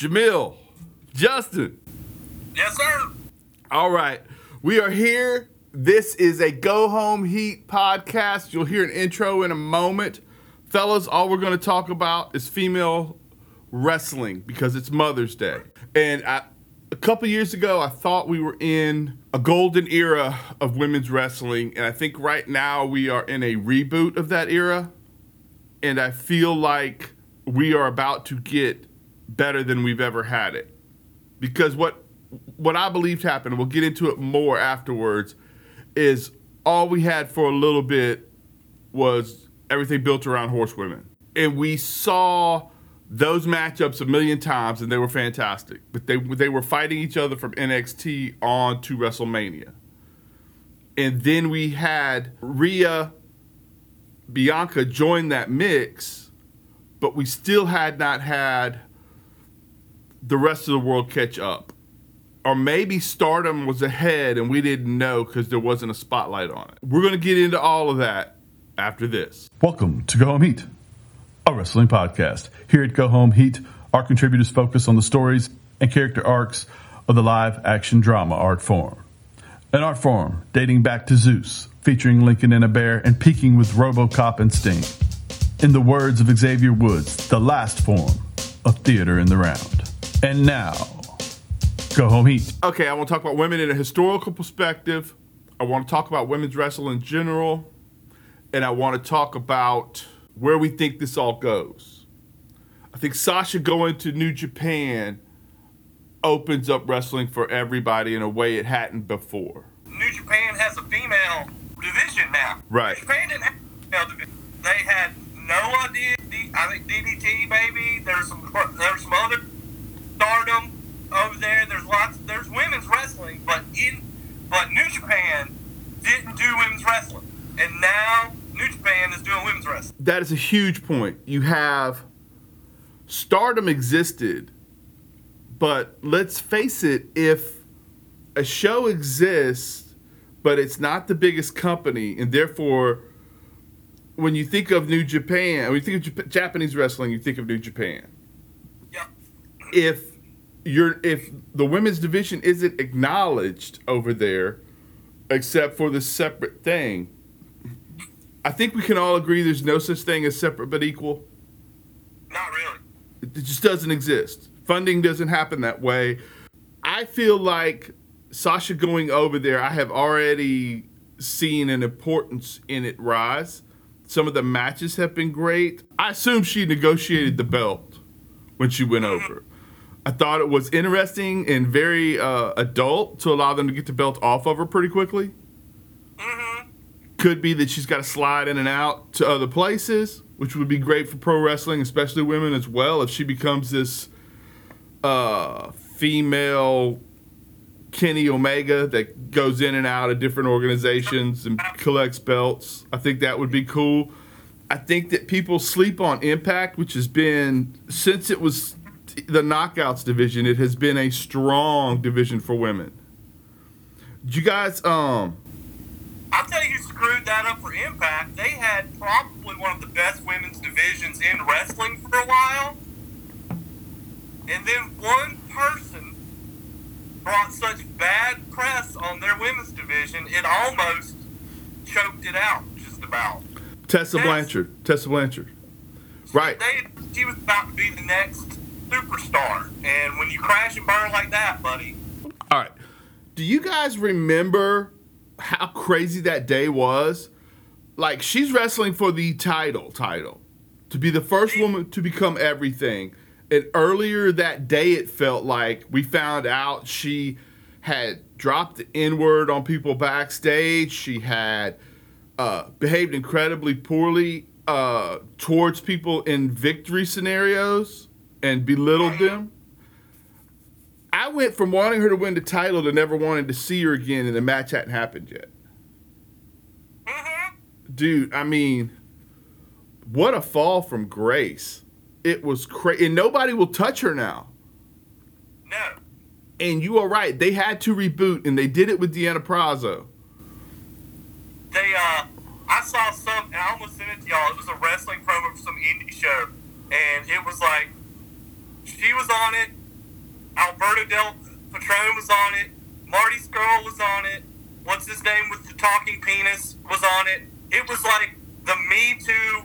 Jamil, Justin. Yes, sir. All right. We are here. This is a Go Home Heat podcast. You'll hear an intro in a moment. Fellas, all we're going to talk about is female wrestling because it's Mother's Day. And I, a couple years ago, I thought we were in a golden era of women's wrestling. And I think right now we are in a reboot of that era. And I feel like we are about to get better than we've ever had it. Because what what I believed happened, we'll get into it more afterwards, is all we had for a little bit was everything built around horsewomen. And we saw those matchups a million times and they were fantastic. But they they were fighting each other from NXT on to WrestleMania. And then we had Rhea Bianca join that mix, but we still had not had the rest of the world catch up. Or maybe stardom was ahead and we didn't know because there wasn't a spotlight on it. We're going to get into all of that after this. Welcome to Go Home Heat, a wrestling podcast. Here at Go Home Heat, our contributors focus on the stories and character arcs of the live action drama art form. An art form dating back to Zeus, featuring Lincoln and a bear and peaking with Robocop and Sting. In the words of Xavier Woods, the last form of theater in the round. And now, Go Home Heat. Okay, I want to talk about women in a historical perspective. I want to talk about women's wrestling in general. And I want to talk about where we think this all goes. I think Sasha going to New Japan opens up wrestling for everybody in a way it hadn't before. New Japan has a female division now. Right. New Japan didn't have a female division. They had no idea. I think DDT, baby. There's some. There's some other stardom over there. There's lots. There's women's wrestling, but in but New Japan didn't do women's wrestling, and now New Japan is doing women's wrestling. That is a huge point. You have stardom existed, but let's face it, if a show exists, but it's not the biggest company, and therefore, when you think of New Japan, when you think of Jap- Japanese wrestling, you think of New Japan. Yeah. If you're if the women's division isn't acknowledged over there, except for the separate thing, I think we can all agree there's no such thing as separate but equal. Not really. It just doesn't exist. Funding doesn't happen that way. I feel like Sasha going over there, I have already seen an importance in it rise. Some of the matches have been great. I assume she negotiated the belt when she went over. I thought it was interesting and very uh, adult to allow them to get the belt off of her pretty quickly. Could be that she's got to slide in and out to other places, which would be great for pro wrestling, especially women as well. If she becomes this uh, female Kenny Omega that goes in and out of different organizations and collects belts, I think that would be cool. I think that people sleep on Impact, which has been since it was the knockouts division, it has been a strong division for women. Did you guys um I'll tell you who screwed that up for Impact. They had probably one of the best women's divisions in wrestling for a while. And then one person brought such bad press on their women's division, it almost choked it out, just about. Tessa Yes. Blanchard? Tessa Blanchard. Right. They, she was about to be the next superstar. And when you crash and burn like that, buddy, All right. Do you guys remember how crazy that day was? Like she's wrestling for the title, title, to be the first woman to become everything. And earlier that day, it felt like we found out she had dropped the N word on people backstage. She had uh, behaved incredibly poorly uh, towards people in victory scenarios and belittled them. I went from wanting her to win the title to never wanting to see her again, and the match hadn't happened yet. Dude, I mean, what a fall from grace. It was crazy. And nobody will touch her now. no. And you are right. They had to reboot, and they did it with Deonna Purrazzo. They, uh, I saw some, and I almost sent it to y'all. It was a wrestling promo for some indie show, and it was like she was on it, Alberto Del Patron was on it. Marty Scurll was on it. What's his name with the talking penis was on it. It was like the Me Too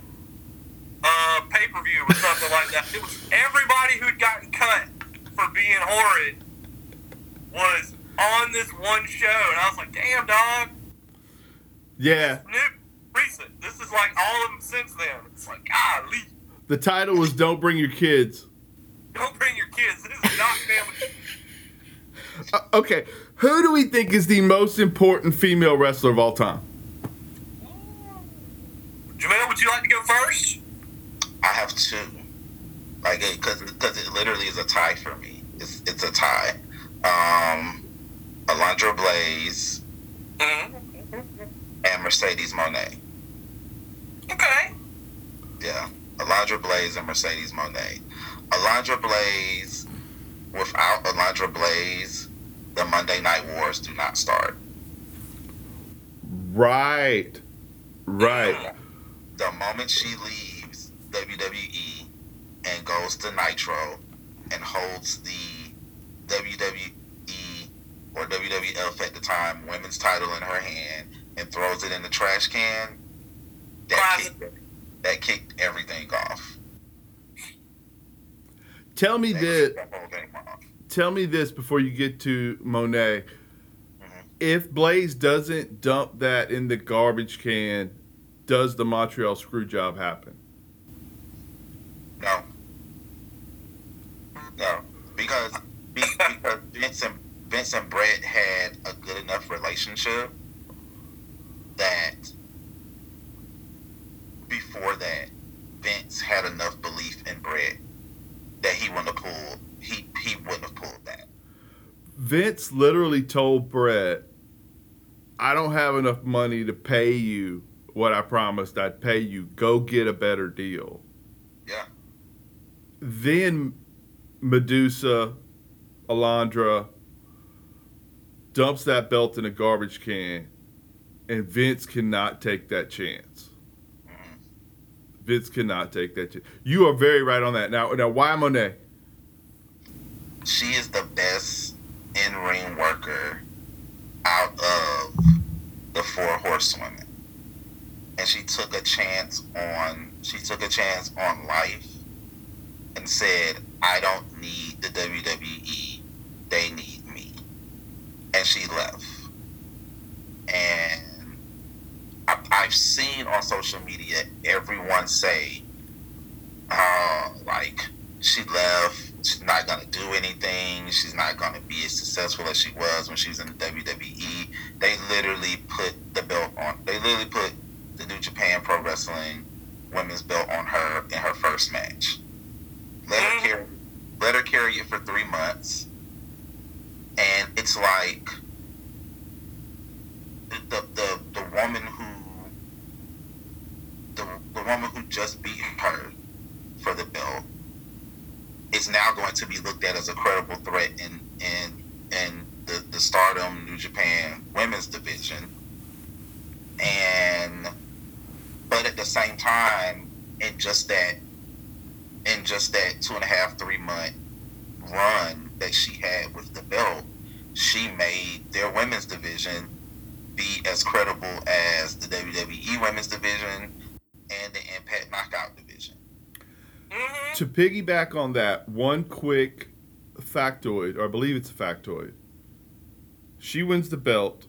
uh, pay per view or something like that. It was everybody who'd gotten cut for being horrid was on this one show, and I was like, "Damn, dog." Yeah. New, recent. This is like all of them since then. It's like, golly, The title was "Don't Bring Your Kids." Don't bring your kids. This is not family. Uh, okay, who do we think is the most important female wrestler of all time? Jamil, would you like to go first? I have two. Like, because because it literally is a tie for me. It's it's a tie. Um, Alundra Blayze Mm-hmm. and Mercedes Moné. Okay. Yeah, Alundra Blayze and Mercedes Moné. Alundra Blayze. Without Alundra Blayze, the Monday Night Wars do not start. Right. Right. The moment she leaves WWE and goes to Nitro and holds the WWE or WWF at the time women's title in her hand and throws it in the trash can, that Classic. That kicked everything off. Tell me this. kicked the whole thing off. Tell me this before you get to Moné. Mhm. If Blayze doesn't dump that in the garbage can, does the Montreal screw job happen? No. No, because be- because Vince and Vince and Brett had a good enough relationship that before that, Vince had enough belief in Brett that he wouldn't have pulled. He he wouldn't have pulled that. Vince literally told Brett, I don't have enough money to pay you what I promised I'd pay you. Go get a better deal. Yeah. Then Medusa, Alundra dumps that belt in a garbage can, and Vince cannot take that chance. Vince cannot take that. You are very right on that. Now, now, why Moné? She is the best in ring worker out of the four horsewomen. And she took a chance on she took a chance on life and said, I don't need the WWE. They need me. And she left. And I've seen on social media everyone say, uh, like, she left. She's not gonna do anything. She's not gonna be as successful as she was when she was in the WWE. They literally put the belt on. They literally put the New Japan Pro Wrestling women's belt on her in her first match. Let her carry, let her carry it for three months, and it's like the the, the woman who the woman who just beat her for the belt is now going to be looked at as a credible threat in in in the, the Stardom New Japan Women's Division, and but at the same time, in just that in just that two and a half three month run that she had with the belt, she made their women's division be as credible as the WWE Women's Division and the Impact Knockout Division. Mm-hmm. To piggyback on that, one quick factoid, or I believe it's a factoid. She wins the belt.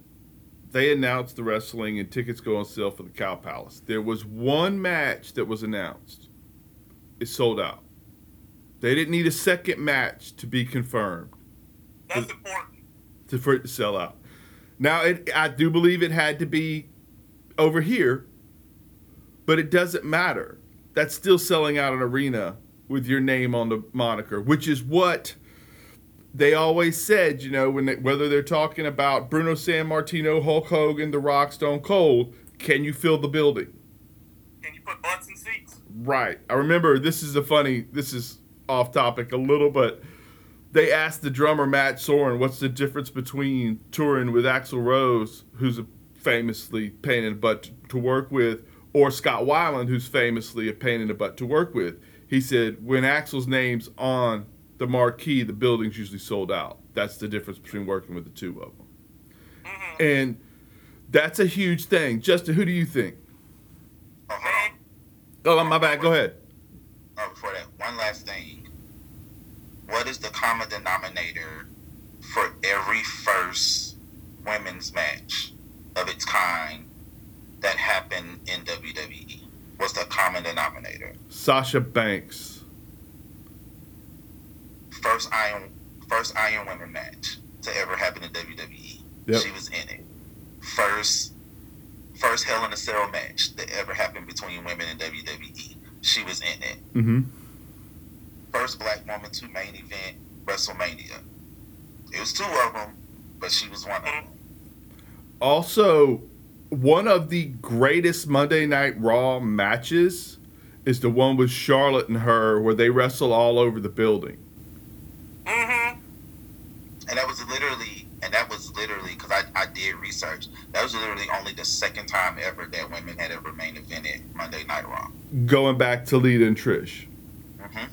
They announce the wrestling, and tickets go on sale for the Cow Palace. There was one match that was announced. It sold out. They didn't need a second match to be confirmed That's important. to, for it to sell out. Now, it, I do believe it had to be over here, but it doesn't matter. That's still selling out an arena with your name on the moniker, which is what they always said. You know, when they, whether they're talking about Bruno Sammartino, Hulk Hogan, The Rock, Stone Cold, can you fill the building? Can you put butts in seats? Right. I remember this is a funny. This is off topic a little, but they asked the drummer Matt Sorum, "What's the difference between touring with Axl Rose, who's a famously pain in the butt to, to work with, or Scott Weiland, who's famously a pain in the butt to work with?" He said, "When Axl's name's on the marquee, the building's usually sold out. That's the difference between working with the two of them. Mm-hmm. And that's a huge thing. Justin, who do you think? Oh, on. Oh, my bad. Go ahead. Oh, before that, one last thing. What is the common denominator for every first women's match of its kind that happened in WWE? What's the common denominator? Sasha Banks. First Iron, first Iron Women match to ever happen in WWE. Yep. She was in it. First, first Hell in a Cell match that ever happened between women in WWE. She was in it. Mm-hmm. first black woman to main event WrestleMania. It was two of them, but she was one of them. Also, one of the greatest Monday Night Raw matches is the one with Charlotte and her where they wrestle all over the building. Mm-hmm. And that was literally, and that was literally because I, I did research. That was literally only the second time ever that women had ever main evented Monday Night Raw. Going back to Lita and Trish. Mm-hmm.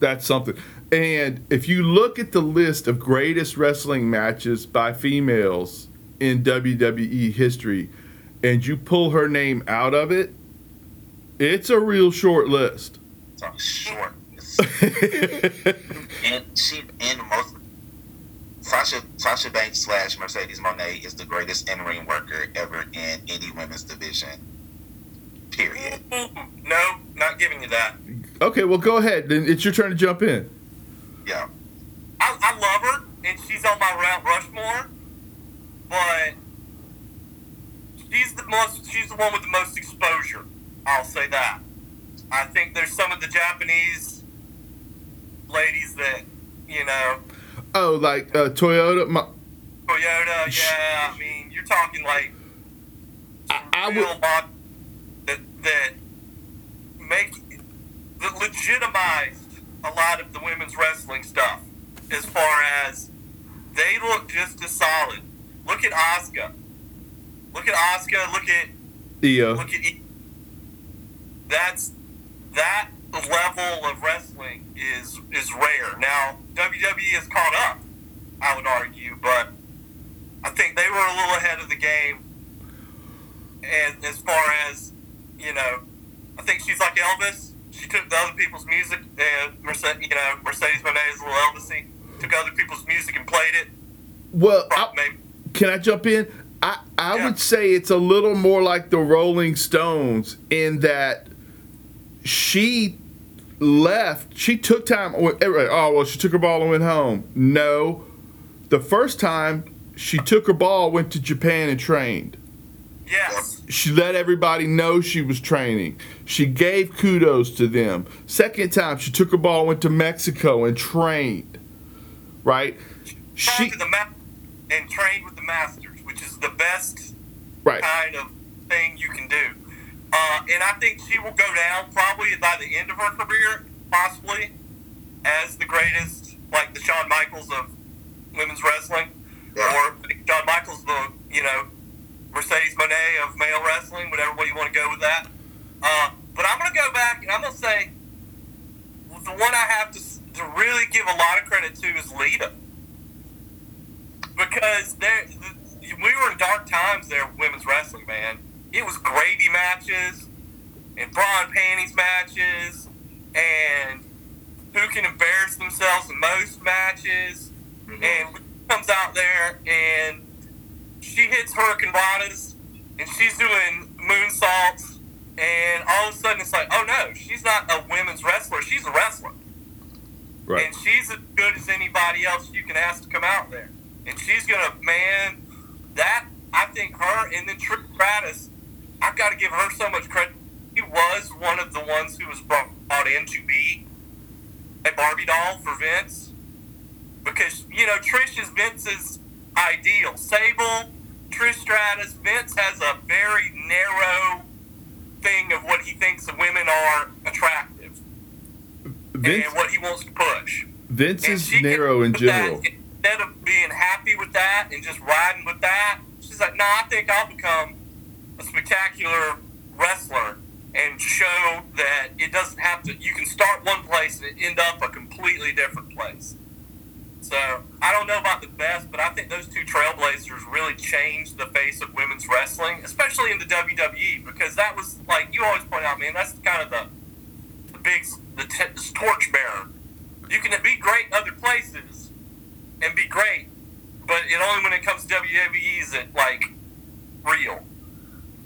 That's something. And if you look at the list of greatest wrestling matches by females in WWE history and you pull her name out of it, it's a real short list. So short. and she in most. Sasha Sasha Banks slash Mercedes Moné is the greatest in ring worker ever in any women's division. Period. No, not giving you that. okay, well, go ahead. Then it's your turn to jump in. Yeah. I, I love her, and she's on my Mount Rushmore, but she's the most. She's the one with the most exposure. I'll say that. I think there's some of the Japanese ladies that you know, Oh, like uh, Toyota. My, Toyota. Yeah, I mean, you're talking like I, I would. that that make that legitimized a lot of the women's wrestling stuff as far as they look just as solid. Look at Asuka. Look at Asuka. Look at Io. look at that's that level of wrestling is is rare. Now WWE has caught up, I would argue, but I think they were a little ahead of the game. And as far as you know, I think she's like Elvis. She took the other people's music, uh, and Mercedes, you know, Mercedes Moné is a little Elvisy. Took other people's music and played it. Well, I, can I jump in? I, I Yeah. would say it's a little more like the Rolling Stones in that she left. She took time. Oh, oh, well, she took her ball and went home. No. The first time she took her ball, went to Japan and trained. yes, She let everybody know she was training. She gave kudos to them. Second time, she took her ball, went to Mexico and trained. Right? She She to the ma- and trained with the masters, which is the best right. kind of thing you can do. Uh, and I think she will go down probably by the end of her career, possibly as the greatest, like the Shawn Michaels of women's wrestling, Yeah. or Shawn Michaels the you know Mercedes Moné of male wrestling, whatever way you want to go with that. Uh, but I'm going to go back and I'm going to say the one I have to to really give a lot of credit to is Lita because there we were in dark times there women's wrestling, man. It was gravy matches and bra and panties matches and who can embarrass themselves the most matches. Mm-hmm. And comes out there and she hits hurricanranas and she's doing moonsaults and all of a sudden it's like, oh no, she's not a women's wrestler, she's a wrestler. Right. And she's as good as anybody else you can ask to come out there. And she's gonna man that I think her and then Trish Stratus, I've got to give her so much credit. She was one of the ones who was brought in to be a Barbie doll for Vince. Because, you know, Trish is Vince's ideal. Sable, Trish Stratus, Vince has a very narrow thing of what he thinks women are attractive Vince, and what he wants to push. Vince And is narrow in do that general. Instead of being happy with that and just riding with that, she's like, "No, I think I'll become a spectacular wrestler and show that it doesn't have to. You can start one place and end up a completely different place. So I don't know about the best, but I think those two trailblazers really changed the face of women's wrestling, especially in the WWE, because that was like you always point out, man. That's kind of the the big the t- torch bearer. You can be great in other places and be great, but it only when it comes to WWE is it like real.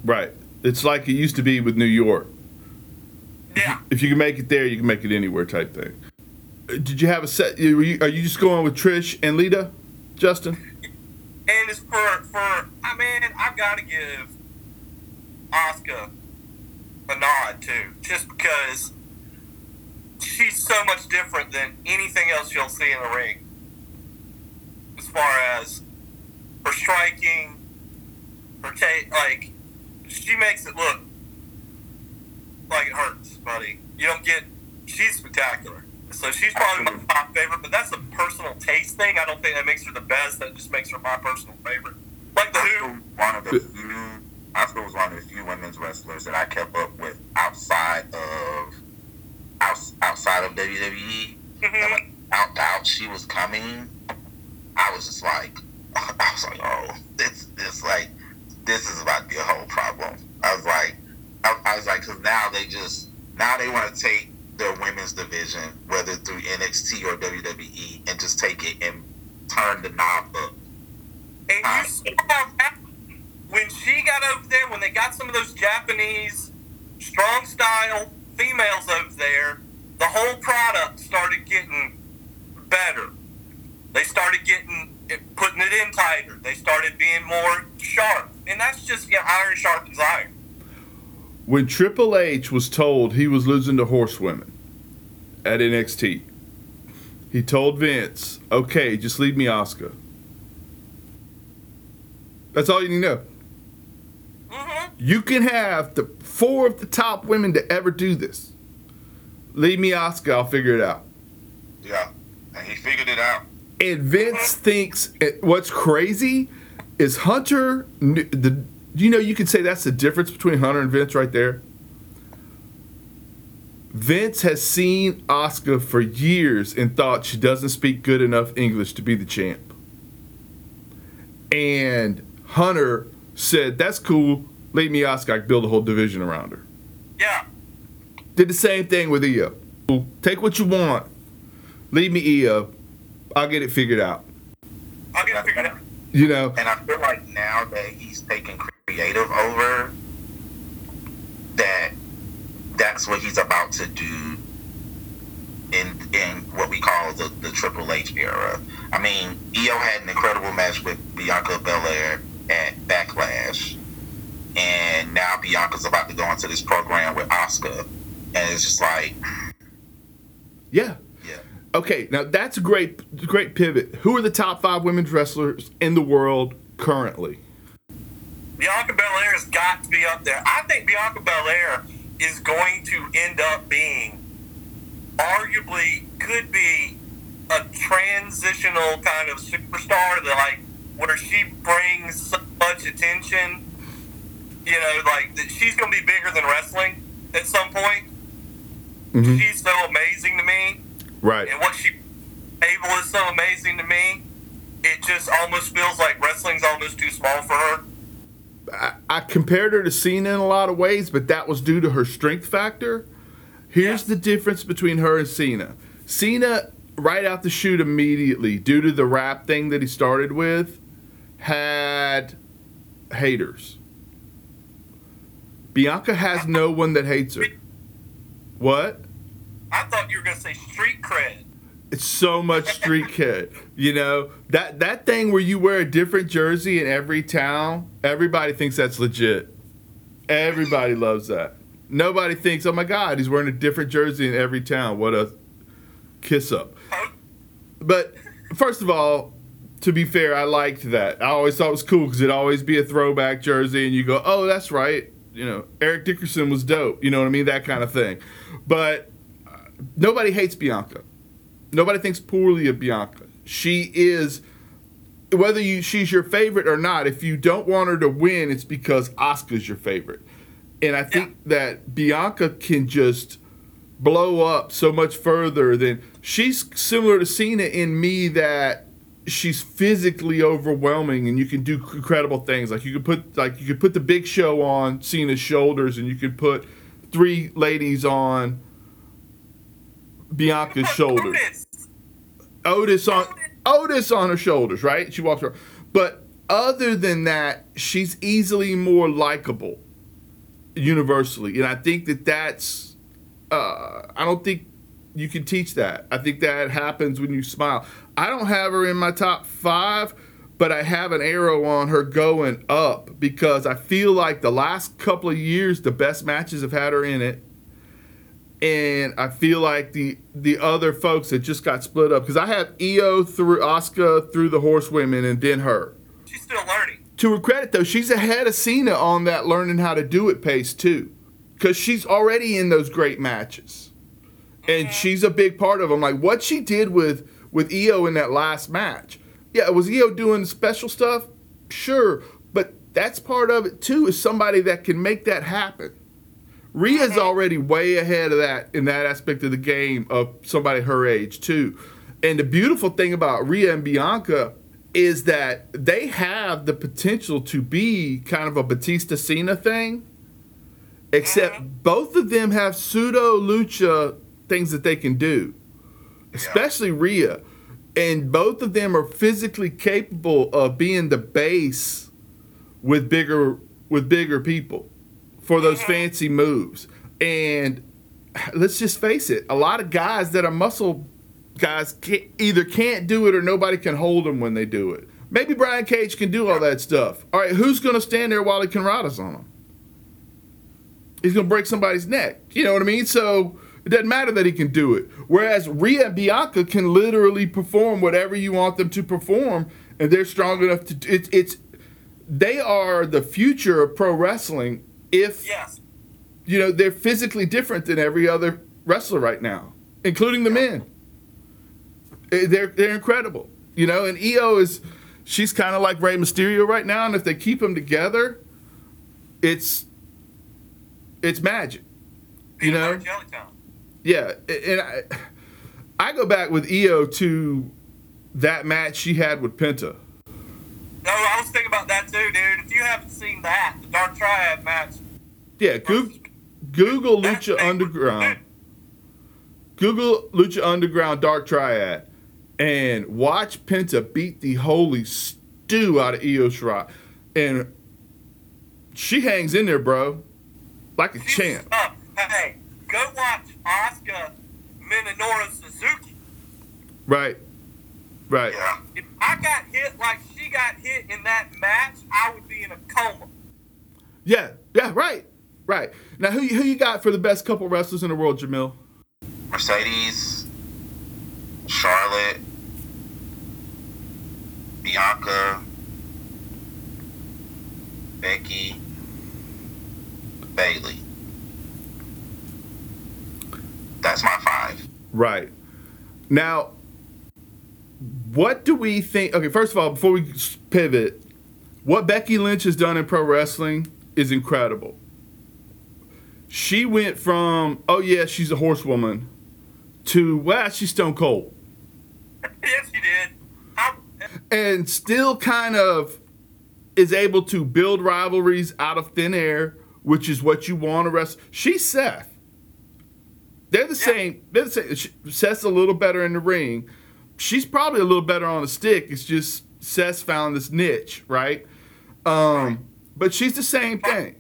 Right. It's like it used to be with New York. Yeah. If you can make it there, you can make it anywhere type thing. Uh, Did you have a set? Are you, are you just going with Trish and Lita, Justin? And it's for for I mean I've got to give Asuka a nod too, just because she's so much different than anything else you'll see in the ring. As far as her striking, her ta- like she makes it look like it hurts, buddy. You don't get. She's spectacular. So she's probably my top favorite, but that's a personal taste thing. I don't think that makes her the best. That just makes her my personal favorite. Like the Who. One of the few, Asuka was one of the few women's wrestlers that I kept up with outside of outside of WWE. And Mhm. when out out she was coming, I was just like, I was like, oh, this this like this is about to be a whole problem. I was like, I, I was like, because now they just now they want to take their women's division, whether through NXT or WWE, and just take it and turn the knob up. And you saw that when she got over there, when they got some of those Japanese strong style females over there, the whole product started getting better. They started getting eh, putting it in tighter. They started being more sharp, and that's just yeah, iron sharpens iron. When Triple H was told he was losing to horsewomen at NXT, he told Vince, "Okay, just leave me Asuka." That's all you need to know. hmm You can have the four of the top women to ever do this. Leave me Asuka, I'll figure it out. Yeah, and he figured it out. And Vince thinks it- what's crazy is Hunter. The you know you could say that's the difference between Hunter and Vince right there. Vince has seen Asuka for years and thought she doesn't speak good enough English to be the champ. And Hunter said, "That's cool. Leave me Asuka. I can build a whole division around her." Yeah. Did the same thing with Io. Take what you want. Leave me Io. I'll get it figured out. I'll get it figured out. You know. And I feel like now that he's taking creative over, that that's what he's about to do in in what we call the, the Triple H era. I mean, Io had an incredible match with Bianca Belair at Backlash, and now Bianca's about to go into this program with Asuka, and it's just like, Yeah. Okay, now that's a great great pivot. Who are the top five women's wrestlers in the world currently? Bianca Belair has got to be up there. I think Bianca Belair is going to end up being, arguably, could be a transitional kind of superstar that, like, where she brings so much attention. You know, like that she's going to be bigger than wrestling at some point. Mhm. She's so amazing to me, Right. and what she able is so amazing to me. It just almost feels like wrestling's almost too small for her. I, I compared her to Cena in a lot of ways, but that was due to her strength factor. Here's Yes. the difference between her and Cena. Cena, right out the shoot immediately, due to the rap thing that he started with, had haters. Bianca has no one that hates her. What? I thought you were going to say street cred. It's so much street cred. You know that that thing where you wear a different jersey in every town. Everybody thinks that's legit. Everybody loves that. Nobody thinks, "Oh my God, he's wearing a different jersey in every town." What a kiss up. But first of all, to be fair, I liked that. I always thought it was cool because it'd always be a throwback jersey, and you go, "Oh, that's right." You know, Eric Dickerson was dope. You know what I mean? That kind of thing. But nobody hates Bianca. Nobody thinks poorly of Bianca. She is whether you she's your favorite or not. If you don't want her to win, it's because Asuka's your favorite. And I think that Bianca can just blow up so much further than she's similar to Cena in me that she's physically overwhelming and you can do incredible things. Like you could put like you could put the big show on Cena's shoulders and you could put three ladies on Bianca's shoulders. Otis. On Otis on her shoulders, right? She walks around. But other than that, she's easily more likable universally, and I think that that's. Uh, I don't think you can teach that. I think that happens when you smile. I don't have her in my top five, but I have an arrow on her going up because I feel like the last couple of years, the best matches have had her in it and I feel like the the other folks that just got split up because I have Io through Asuka through the horsewomen and then her. She's still learning. To her credit though, she's ahead of Cena on that learning how to do it pace too, because she's already in those great matches, and mm-hmm. she's a big part of them. Like what she did with with Io in that last match. Yeah, was Io doing special stuff? Sure, but that's part of it too. Is somebody that can make that happen. Rhea's already way ahead of that in that aspect of the game of somebody her age too. And the beautiful thing about Rhea and Bianca is that they have the potential to be kind of a Batista Cena thing. Except uh-huh. both of them have pseudo lucha things that they can do. Especially Rhea. And both of them are physically capable of being the base with bigger with bigger people for those fancy moves. And let's just face it, a lot of guys that are muscle guys can't, either can't do it or nobody can hold them when they do it. Maybe Brian Cage can do all that stuff. All right, who's going to stand there while he Conrada's on him? He's going to break somebody's neck. You know what I mean? So it doesn't matter that he can do it. Whereas Rhea and Bianca can literally perform whatever you want them to perform, and they're strong enough to. It's it's they are the future of pro wrestling. If Yes. you know they're physically different than every other wrestler right now, including the men. Eh, They're they're incredible, you know. And Io is she's kind of like Rey Mysterio right now, and if they keep them together, it's it's magic, you know. Yeah, and I I go back with Io to that match she had with Penta. No, I was thinking about that too, dude. If you haven't seen that, the Dark Triad match. Yeah, Google, Google Lucha thing- Underground. Google Lucha Underground Dark Triad and watch Penta beat the holy stew out of Io Shirai. And she hangs in there, bro. Like a She champ. Hey, go watch Asuka Minoru Suzuki. Right. Right. Yeah. If I got hit like she got hit in that match, I would be in a coma. Yeah. Yeah, right. Right. Now who who you got for the best couple wrestlers in the world, Jamil? Mercedes, Charlotte, Bianca, Becky, Bayley. That's my five. Right. Now, what do we think? Okay, first of all, before we pivot, what Becky Lynch has done in pro wrestling is incredible. She went from, oh, yeah, she's a horsewoman, to, well, she's stone cold. yes, you did. And still kind of is able to build rivalries out of thin air, which is what you want to wrestle. She's Seth. They're the same. They're the same. She- Seth's a little better in the ring. She's probably a little better on the stick. It's just Seth's found this niche, right? Um, but she's the same thing.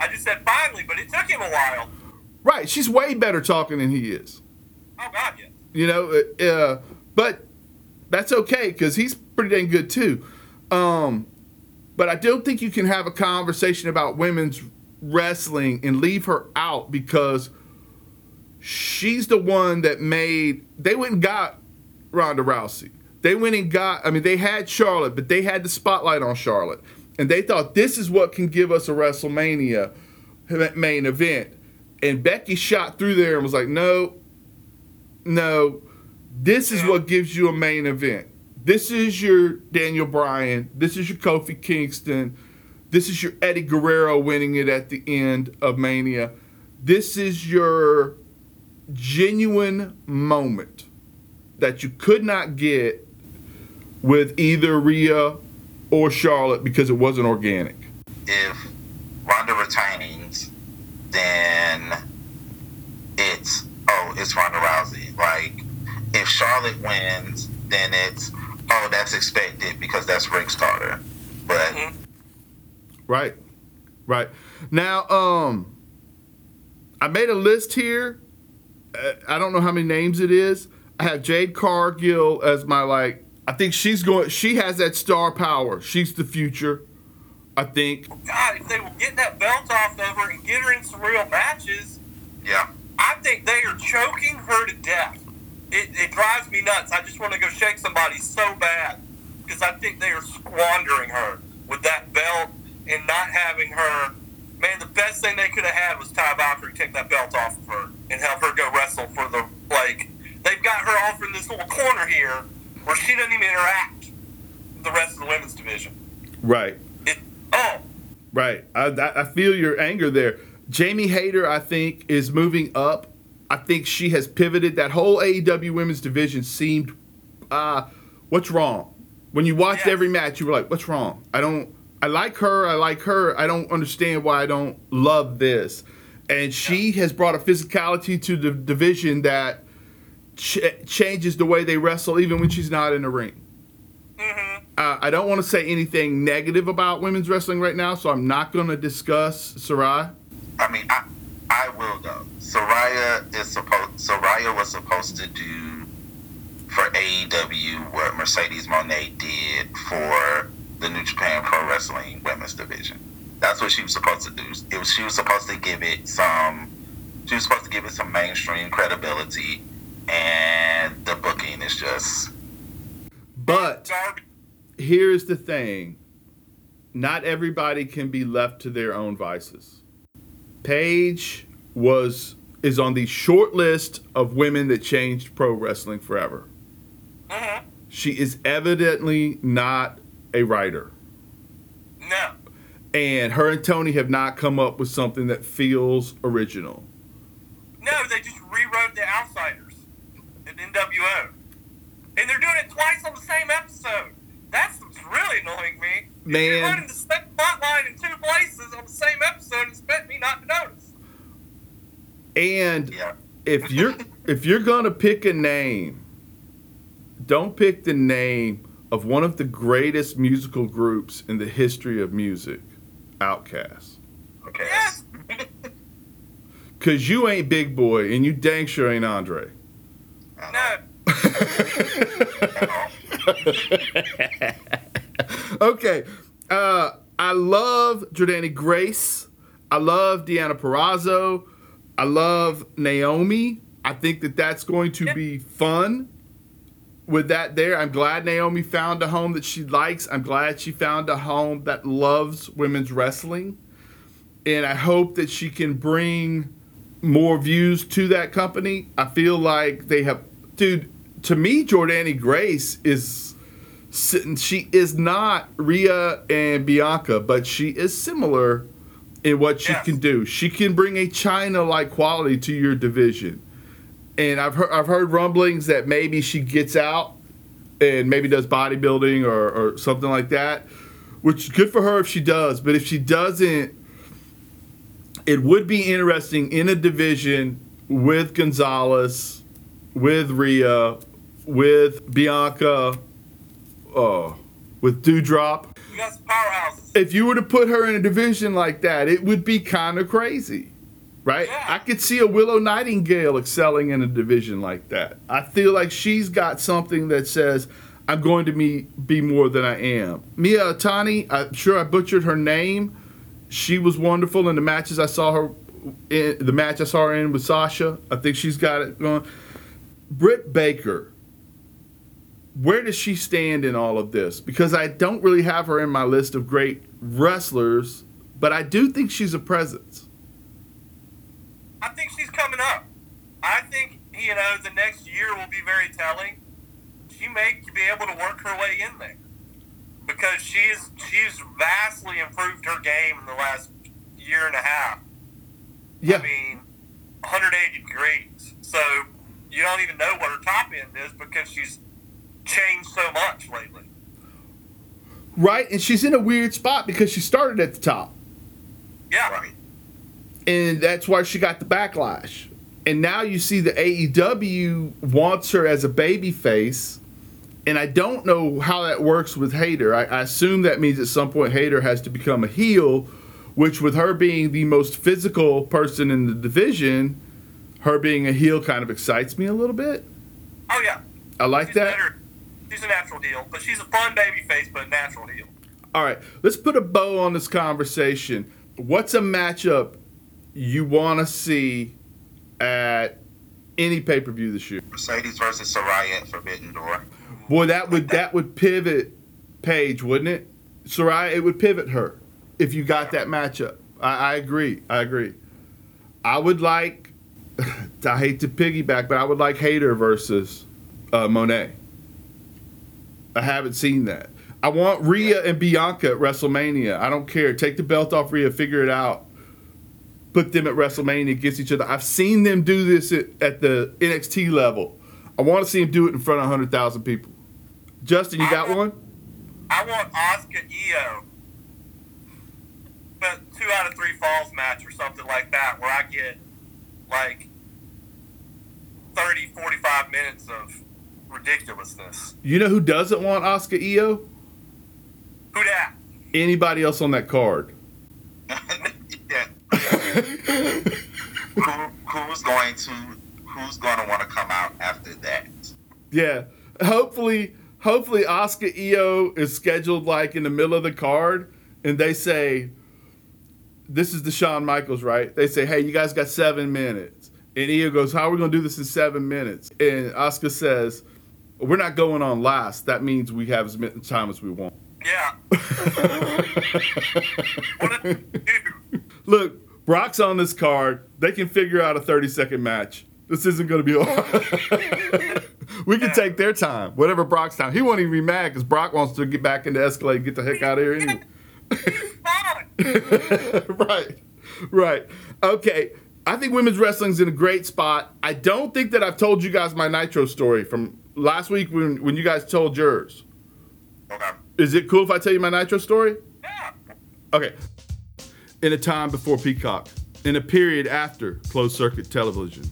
I just said finally, but it took him a while. Right. She's way better talking than he is. Oh God, yes. You know, uh, uh, but that's okay because he's pretty dang good too. Um, but I don't think you can have a conversation about women's wrestling and leave her out because she's the one that made. They went and got Ronda Rousey. They went and got. I mean, they had Charlotte, but they had the spotlight on Charlotte, and they thought this is what can give us a WrestleMania main event. And Becky shot through there and was like, "No, no, this is what gives you a main event. This is your Daniel Bryan. This is your Kofi Kingston. This is your Eddie Guerrero winning it at the end of Mania. This is your genuine moment that you could not get with either Rhea or Charlotte because it wasn't organic. If Ronda retains, then it's oh, it's Ronda Rousey. Like if Charlotte wins, then it's oh, that's expected because that's Rick Starter. But Mhm. Right. Right. Now, um, I made a list here. Uh, I don't know how many names it is. I have Jade Cargill as my like. I think she's going. She has that star power. She's the future. I think. God, if they will get that belt off of her and get her in some real matches, yeah, I think they are choking her to death. It, it drives me nuts. I just want to go shake somebody so bad because I think they are squandering her with that belt and not having her. Man, the best thing they could have had was Taya Valkyrie take that belt off of her and have her go wrestle for the like. They've got her off in this little corner here where she doesn't even interact with the rest of the women's division. Right. It, oh, Right. I, I feel your anger there. Jamie Hayter, I think, is moving up. I think she has pivoted. That whole AEW women's division seemed, uh, what's wrong? When you watched every match, you were like, what's wrong? I don't, I like her. I like her. I don't understand why I don't love this. And she has brought a physicality to the division that ch- changes the way they wrestle, even when she's not in the ring. mm-hmm. Uh, I don't want to say anything negative about women's wrestling right now, so I'm not going to discuss Saraya. I mean, I I will though. Saraya is supposed. Saraya was supposed to do for AEW what Mercedes Moné did for the New Japan Pro Wrestling Women's Division. That's what she was supposed to do. It was she was supposed to give it some. She was supposed to give it some mainstream credibility, and the booking is just But here's the thing not everybody can be left to their own vices. Paige was is on the short list of women that changed pro wrestling forever. Mm-hmm. She is evidently not a writer. No. And her and Tony have not come up with something that feels original. No, they just rewrote The Outsiders at NWO. And they're doing it twice on the same episode. That's what's really annoying me. If You're Man. running the same plot line in two places on the same episode and expect me not to notice. And yeah. if you're if you're gonna pick a name, don't pick the name of one of the greatest musical groups in the history of music, Outkast. Okay. Yes. Cause you ain't Big Boi and you dang sure ain't Andre. No. okay. Uh, I love Jordynne Grace. I love Deonna Purrazzo. I love Naomi. I think that that's going to be fun with that there. I'm glad Naomi found a home that she likes. I'm glad she found a home that loves women's wrestling. And I hope that she can bring more views to that company. I feel like they have, dude, to me, Jordynne Grace is sitting, she is not Rhea and Bianca, but she is similar in what she Yes. can do. She can bring a Chyna like quality to your division. And I've heard, I've heard rumblings that maybe she gets out and maybe does bodybuilding or, or something like that, which is good for her if she does. But if she doesn't, it would be interesting in a division with Gonzalez, with Rhea, with Bianca, uh, with Dewdrop. You got powerhouses. If you were to put her in a division like that, it would be kind of crazy, right? Yeah. I could see a Willow Nightingale excelling in a division like that. I feel like she's got something that says, I'm going to be, be more than I am. Mia Atani, I'm sure I butchered her name. She was wonderful in the matches I saw her in the match I saw her in with Sasha. I think she's got it going. Britt Baker, where does she stand in all of this? Because I don't really have her in my list of great wrestlers, but I do think she's a presence. I think she's coming up. I think, you know, the next year will be very telling. She may be able to work her way in there. because she's she's vastly improved her game in the last year and a half. Yeah. I mean, 180 degrees. So you don't even know what her top end is because she's changed so much lately. Right, and she's in a weird spot because she started at the top. Yeah. Right. and that's why she got the backlash. And now you see the AEW wants her as a baby face, and I don't know how that works with Hayter. I, I assume that means at some point Hayter has to become a heel, which with her being the most physical person in the division, her being a heel kind of excites me a little bit. Oh yeah. I like She's that. better. She's a natural heel, but she's a fun baby face, but a natural heel. All right, let's put a bow on this conversation. What's a matchup you want to see at any pay per view this year? Mercedes versus Saraya at Forbidden Door. Boy, that would that would pivot Paige, wouldn't it? Saraya, it would pivot her if you got that matchup. I, I agree. I agree. I would like. I hate to piggyback, but I would like Hayter versus uh, Moné. I haven't seen that. I want Rhea and Bianca at WrestleMania. I don't care. Take the belt off Rhea, figure it out. Put them at WrestleMania against each other. I've seen them do this at, at the NXT level. I want to see them do it in front of 100,000 people. Justin, you got one? I want Asuka Io, but two out of three falls match or something like that, where I get like 30, 45 minutes of ridiculousness. You know who doesn't want Asuka Io? Who that? Anybody else on that card. yeah. Who, who's going to who's going to want to come out after that? Yeah. Hopefully, hopefully Asuka Io is scheduled like in the middle of the card, and they say, "This is the Shawn Michaels, right?" They say, "Hey, you guys got seven minutes," and Io goes, "How are we gonna do this in seven minutes?" And Asuka says, "We're not going on last. That means we have as much time as we want." Yeah. what did do? Look, Brock's on this card. They can figure out a 30 second match. This isn't going to be. we can take their time, whatever Brock's time. He won't even be mad because Brock wants to get back into Escalade and get the heck out of here. Anyway. Right, right. Okay. I think women's wrestling's in a great spot. I don't think that I've told you guys my Nitro story from last week when, when you guys told yours. Okay. Is it cool if I tell you my Nitro story? Yeah. Okay. In a time before Peacock, in a period after closed circuit television,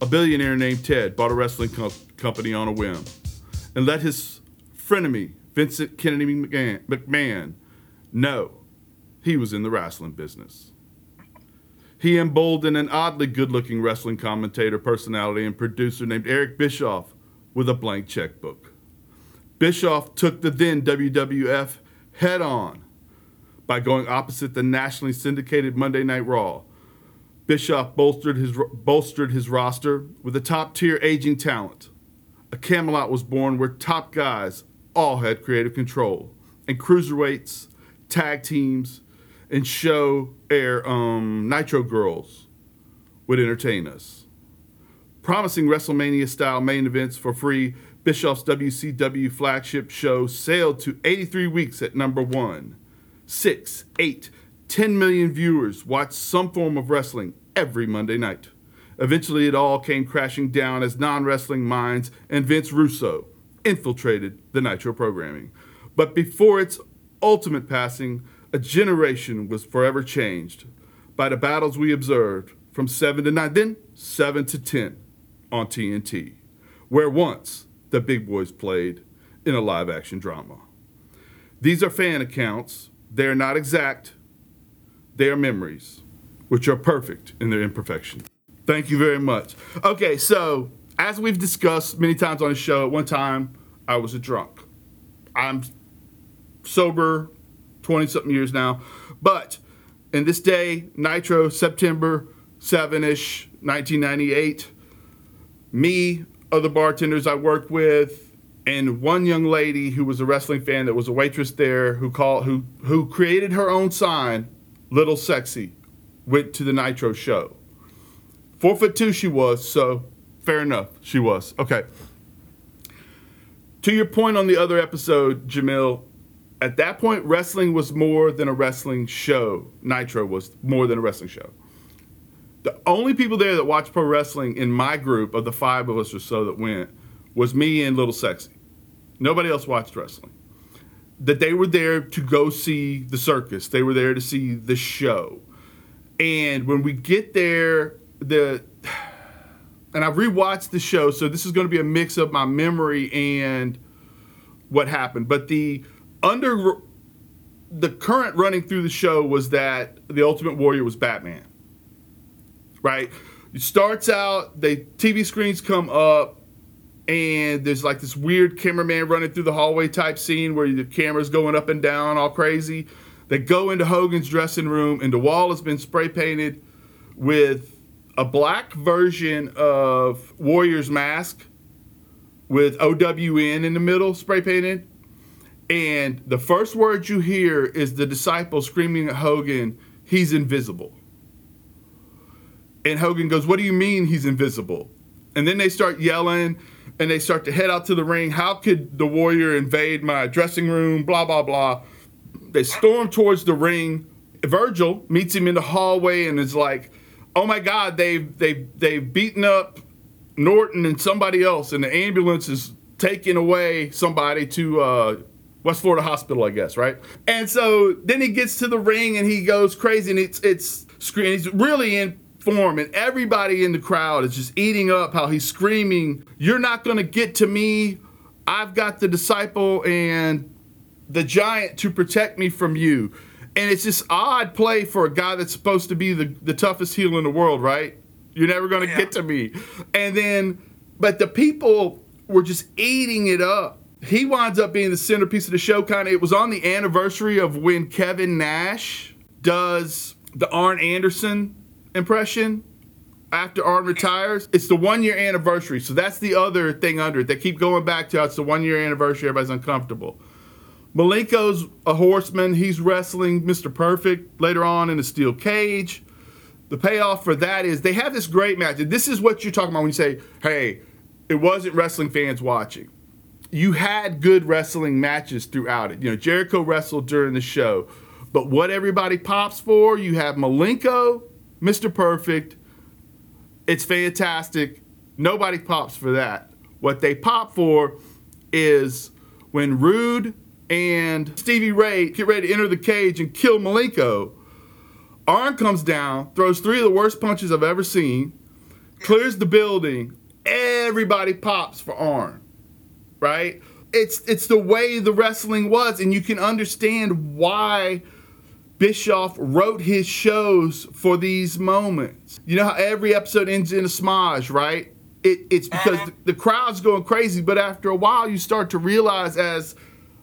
a billionaire named Ted bought a wrestling co- company on a whim and let his frenemy, Vincent Kennedy McMahon, Know he was in the wrestling business. He emboldened an oddly good looking wrestling commentator, personality, and producer named Eric Bischoff with a blank checkbook. Bischoff took the then WWF head on by going opposite the nationally syndicated Monday Night Raw. Bischoff bolstered his bolstered his roster with a top-tier aging talent. A Camelot was born where top guys all had creative control, and cruiserweights, tag teams, and show air um, Nitro girls would entertain us. Promising WrestleMania style main events for free, Bischoff's WCW flagship show sailed to 83 weeks at number one. Six, eight, 10 million viewers watched some form of wrestling every Monday night. Eventually, it all came crashing down as non wrestling minds and Vince Russo infiltrated the Nitro programming. But before its ultimate passing, a generation was forever changed by the battles we observed from 7 to 9, then 7 to 10 on TNT, where once the big boys played in a live action drama. These are fan accounts. They are not exact, they are memories, which are perfect in their imperfection. Thank you very much. Okay, so as we've discussed many times on the show, at one time I was a drunk. I'm sober 20 something years now. But in this day, Nitro, September 7 ish, 1998, me, other bartenders I worked with, and one young lady who was a wrestling fan that was a waitress there who called who who created her own sign, Little Sexy, went to the Nitro show. Four foot two she was, so fair enough. She was. Okay. To your point on the other episode, Jamil, At that point, wrestling was more than a wrestling show. Nitro was more than a wrestling show. The only people there that watched pro wrestling in my group of the five of us or so that went was me and Little Sexy. Nobody else watched wrestling. That they were there to go see the circus. They were there to see the show. And when we get there, the and I've rewatched the show, so this is going to be a mix of my memory and what happened. But the under the current running through the show was that the Ultimate Warrior was Batman. Right? It starts out, the TV screens come up, and there's like this weird cameraman running through the hallway type scene where the camera's going up and down all crazy. They go into Hogan's dressing room, and the wall has been spray painted with a black version of Warrior's mask with OWN in the middle, spray painted. And the first word you hear is the disciple screaming at Hogan, he's invisible. And Hogan goes, What do you mean he's invisible? And then they start yelling and they start to head out to the ring. How could the warrior invade my dressing room? Blah, blah, blah. They storm towards the ring. Virgil meets him in the hallway and is like, Oh my God, they've, they've, they've beaten up Norton and somebody else, and the ambulance is taking away somebody to uh, West Florida Hospital, I guess, right? And so then he gets to the ring and he goes crazy, and it's it's screaming. He's really in form, and everybody in the crowd is just eating up how he's screaming, "You're not going to get to me! I've got the disciple and the giant to protect me from you." And it's this odd play for a guy that's supposed to be the, the toughest heel in the world, right? You're never going to Yeah. get to me. And then, but the people were just eating it up. He winds up being the centerpiece of the show. Kind of, it was on the anniversary of when Kevin Nash does the Arn Anderson impression after Arn retires. It's the one year anniversary. So that's the other thing under it. They keep going back to it's the one year anniversary. Everybody's uncomfortable. Malenko's a horseman. He's wrestling Mr. Perfect later on in a steel cage. The payoff for that is they have this great match. And this is what you're talking about when you say, hey, it wasn't wrestling fans watching. You had good wrestling matches throughout it. You know, Jericho wrestled during the show. But what everybody pops for, you have Malenko, Mr. Perfect. It's fantastic. Nobody pops for that. What they pop for is when Rude and Stevie Ray get ready to enter the cage and kill Malenko. Arn comes down, throws three of the worst punches I've ever seen, clears the building. Everybody pops for Arn, right? It's it's the way the wrestling was, and you can understand why Bischoff wrote his shows for these moments. You know how every episode ends in a smudge, right? It, it's because the, the crowd's going crazy, but after a while, you start to realize as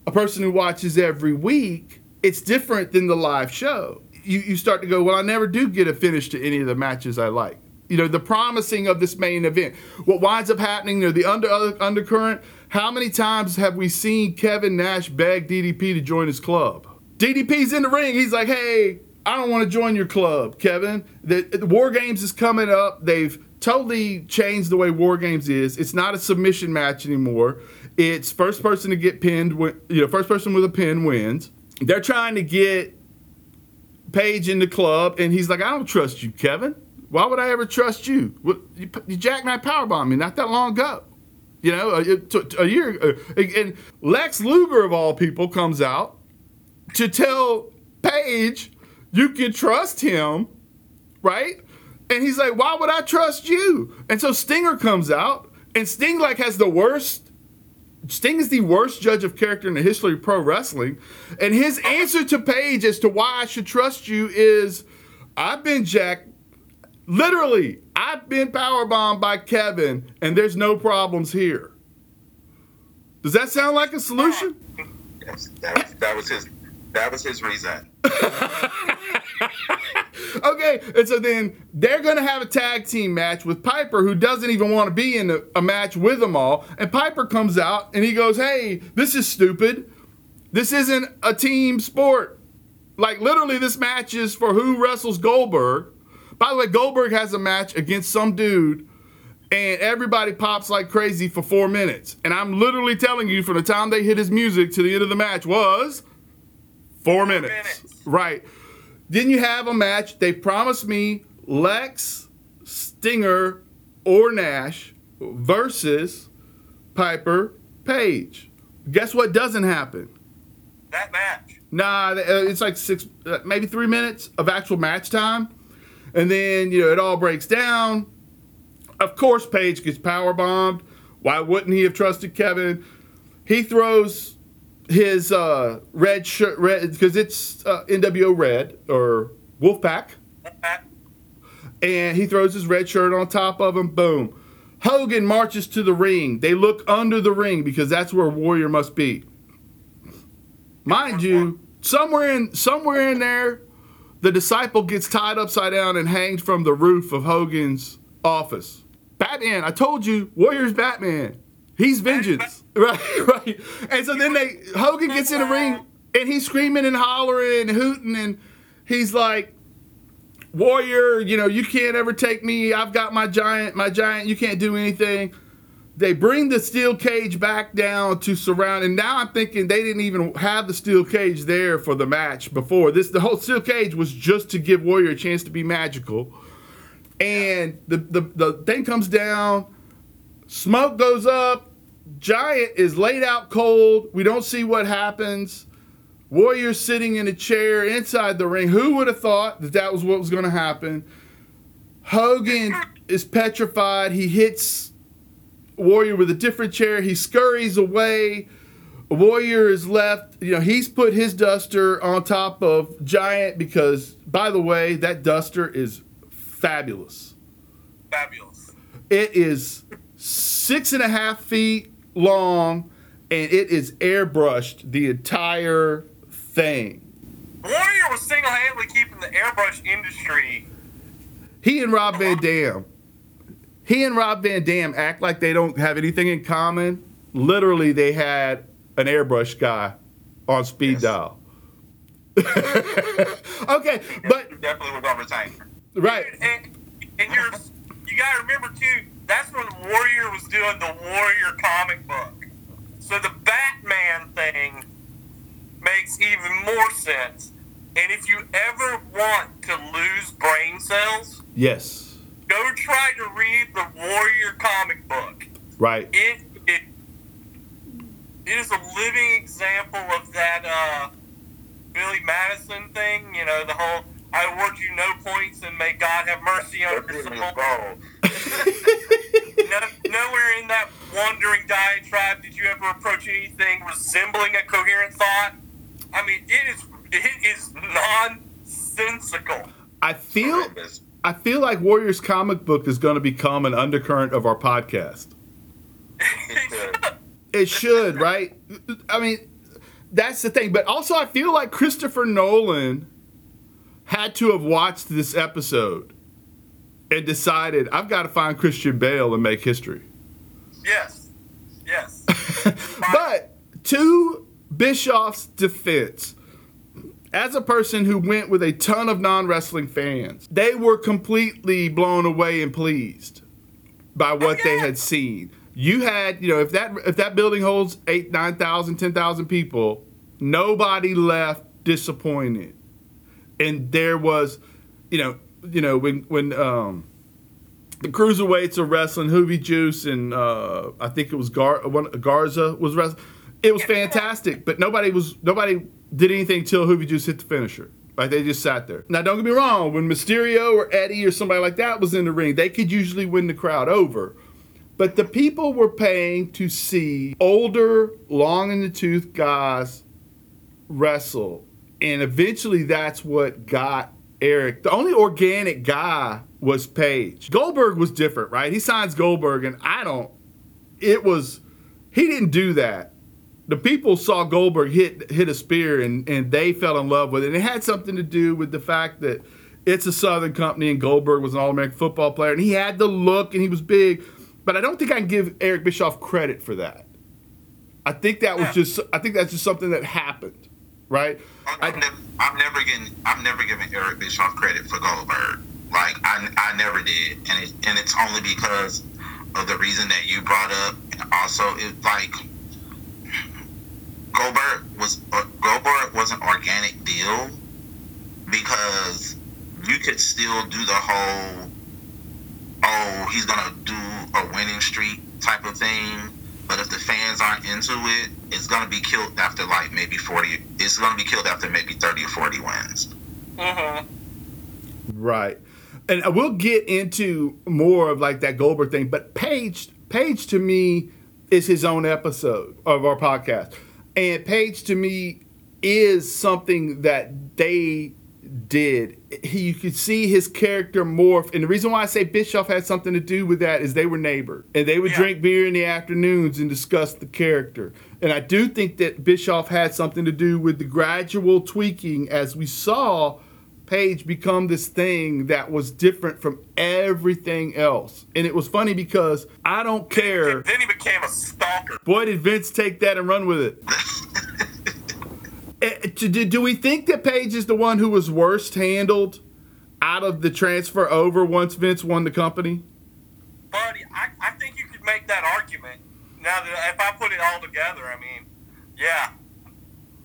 a person who watches every week, it's different than the live show. You, you start to go, well, I never do get a finish to any of the matches I like. You know, the promising of this main event. What winds up happening, know, the under, undercurrent, how many times have we seen Kevin Nash beg DDP to join his club? DDP's in the ring. He's like, hey, I don't want to join your club, Kevin. The, the War Games is coming up. They've totally changed the way War Games is. It's not a submission match anymore. It's first person to get pinned. You know, first person with a pin wins. They're trying to get Page in the club, and he's like, I don't trust you, Kevin. Why would I ever trust you? You, you jackknife powerbombed me not that long ago. You know, a, a- year. uh, And Lex Luger, of all people, comes out to tell Page you can trust him, right? And he's like, "Why would I trust you?" And so Stinger comes out, and Sting like has the worst. Sting is the worst judge of character in the history of pro wrestling, and his answer to Page as to why I should trust you is, "I've been jacked." Literally, I've been powerbombed by Kevin, and there's no problems here. Does that sound like a solution? Yes, that was, that was his. That was his reason. Okay, and so then they're gonna have a tag team match with Piper, who doesn't even want to be in a, a match with them all. And Piper comes out and he goes, "Hey, this is stupid. This isn't a team sport. Like literally, this match is for who wrestles Goldberg. By the way, Goldberg has a match against some dude." And everybody pops like crazy for four minutes. And I'm literally telling you, from the time they hit his music to the end of the match was Four minutes. minutes. Right. Then you have a match. They promised me Lex, Stinger, or Nash versus Piper Page. Guess what doesn't happen? That match. Nah, uh, it's like six, uh, maybe three minutes of actual match time, and then you know it all breaks down. Of course, Page gets power bombed. Why wouldn't he have trusted Kevin? He throws his uh, red shirt, red because it's uh, NWO red or Wolfpack, and he throws his red shirt on top of him. Boom. Hogan marches to the ring. They look under the ring because that's where Warrior must be. Mind you, somewhere in somewhere in there, the disciple gets tied upside down and hanged from the roof of Hogan's office. Batman, I told you, Warrior's Batman. He's vengeance. Right, right. And so then they Hogan gets in the ring and he's screaming and hollering and hooting and he's like, Warrior, you know, you can't ever take me. I've got my giant, my giant, you can't do anything. They bring the steel cage back down to surround, and now I'm thinking they didn't even have the steel cage there for the match before. This the whole steel cage was just to give Warrior a chance to be magical. And the the, the thing comes down, smoke goes up, Giant is laid out cold. We don't see what happens. Warrior sitting in a chair inside the ring. Who would have thought that that was what was going to happen? Hogan is petrified. He hits Warrior with a different chair. He scurries away. Warrior is left. You know, he's put his duster on top of Giant because, by the way, that duster is fabulous. Fabulous. It is six and a half feet long and it is airbrushed the entire thing. Warrior was single-handedly keeping the airbrush industry. He and Rob Van Dam. He and Rob Van Dam act like they don't have anything in common. Literally, they had an airbrush guy on speed Yes. dial. okay, but definitely was on retainer. right, And, and you're, you got to remember too. That's when Warrior was doing the Warrior comic book. So the Batman thing makes even more sense. And if you ever want to lose brain cells, yes, go try to read the Warrior comic book. right, It it, it is a living example of that uh, Billy Madison thing. You know, the whole "I award you no points and may God have mercy on your soul." no, nowhere in that wandering diatribe did you ever approach anything resembling a coherent thought. I mean, it is it is nonsensical. I feel I feel like Warriors comic book is going to become an undercurrent of our podcast. It should, right? I mean, that's the thing. But also, I feel like Christopher Nolan had to have watched this episode and decided, I've got to find Christian Bale and make history. yes, yes. But to Bischoff's defense, as a person who went with a ton of non wrestling fans, they were completely blown away and pleased by what they had seen. You had, you know, if that if that building holds eight, nine thousand, ten thousand people, nobody left disappointed. And there was, you know, you know, when when um the cruiserweights are wrestling, Juvi Juice and uh, I think it was Gar- one, Garza was wrestling. It was fantastic, but nobody was nobody did anything till Juvi Juice hit the finisher. Like they just sat there. Now don't get me wrong, when Mysterio or Eddie or somebody like that was in the ring, they could usually win the crowd over. But the people were paying to see older, long in the tooth guys wrestle. And eventually that's what got Eric. The only organic guy was Page. Goldberg was different, right? He signs Goldberg, and I don't. It was. He didn't do that. The people saw Goldberg hit hit a spear, and, and they fell in love with it. And it had something to do with the fact that it's a Southern company, and Goldberg was an All American football player, and he had the look, and he was big. But I don't think I can give Eric Bischoff credit for that. I think that was Yeah. just. I think that's just something that happened, right? I've, never, I've never given I'm never given Eric Bischoff credit for Goldberg. Like I, I never did, and it, and it's only because of the reason that you brought up, and also it like Goldberg was uh, Goldberg was an organic deal because you could still do the whole oh he's gonna do a winning streak type of thing but if the fans aren't into it it's gonna be killed after like maybe 40 it's gonna be killed after maybe 30 or 40 wins Mm-hmm. Right. And we'll get into more of like that Goldberg thing, but Page, Page to me is his own episode of our podcast. And Page to me is something that they did. He, you could see his character morph. And the reason why I say Bischoff had something to do with that is they were neighbors. And they would Yeah. drink beer in the afternoons and discuss the character. And I do think that Bischoff had something to do with the gradual tweaking as we saw Page become this thing that was different from everything else. And it was funny because I don't care. Then he became a stalker. Boy, did Vince take that and run with it. Eh, do, do we think that Page is the one who was worst handled out of the transfer over once Vince won the company? Buddy, I, I think you could make that argument. Now that if I put it all together, I mean, yeah,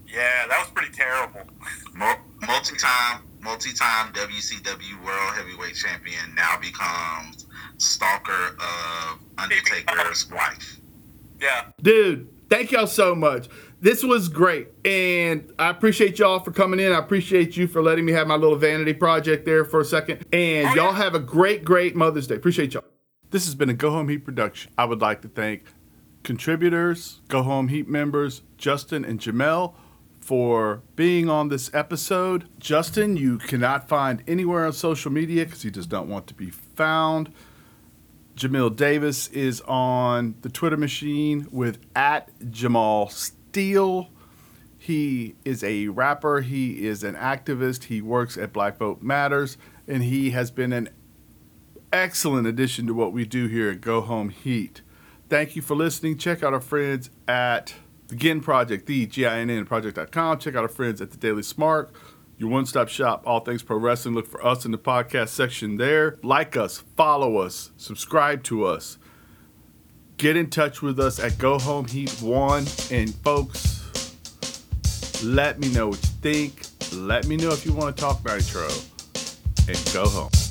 yeah, that was pretty terrible. Mul- multi-time multi-time WCW World Heavyweight Champion now becomes stalker of Undertaker's wife. Yeah, Dude, thank y'all so much. This was great. And I appreciate y'all for coming in. I appreciate you for letting me have my little vanity project there for a second. And Oh, y'all yeah. have a great, great Mother's Day. Appreciate y'all. This has been a Go Home Heat production. I would like to thank contributors, Go Home Heat members, Justin and Jamil, for being on this episode. Justin, you cannot find anywhere on social media because he does not want to be found. Jamil Davis is on the Twitter machine with at Jamal Steele. He is a rapper, he is an activist, he works at Black Vote Matters, and he has been an excellent addition to what we do here at Go Home Heat. Thank you for listening. Check out our friends at the GIN Project, the G-I-N-N project.com. Check out our friends at the Daily Smark, your one-stop shop, all things pro wrestling. Look for us in the podcast section there. Like us, follow us, subscribe to us. Get in touch with us at Go Home Heat One. And folks, let me know what you think. Let me know if you want to talk Nitro. And go home.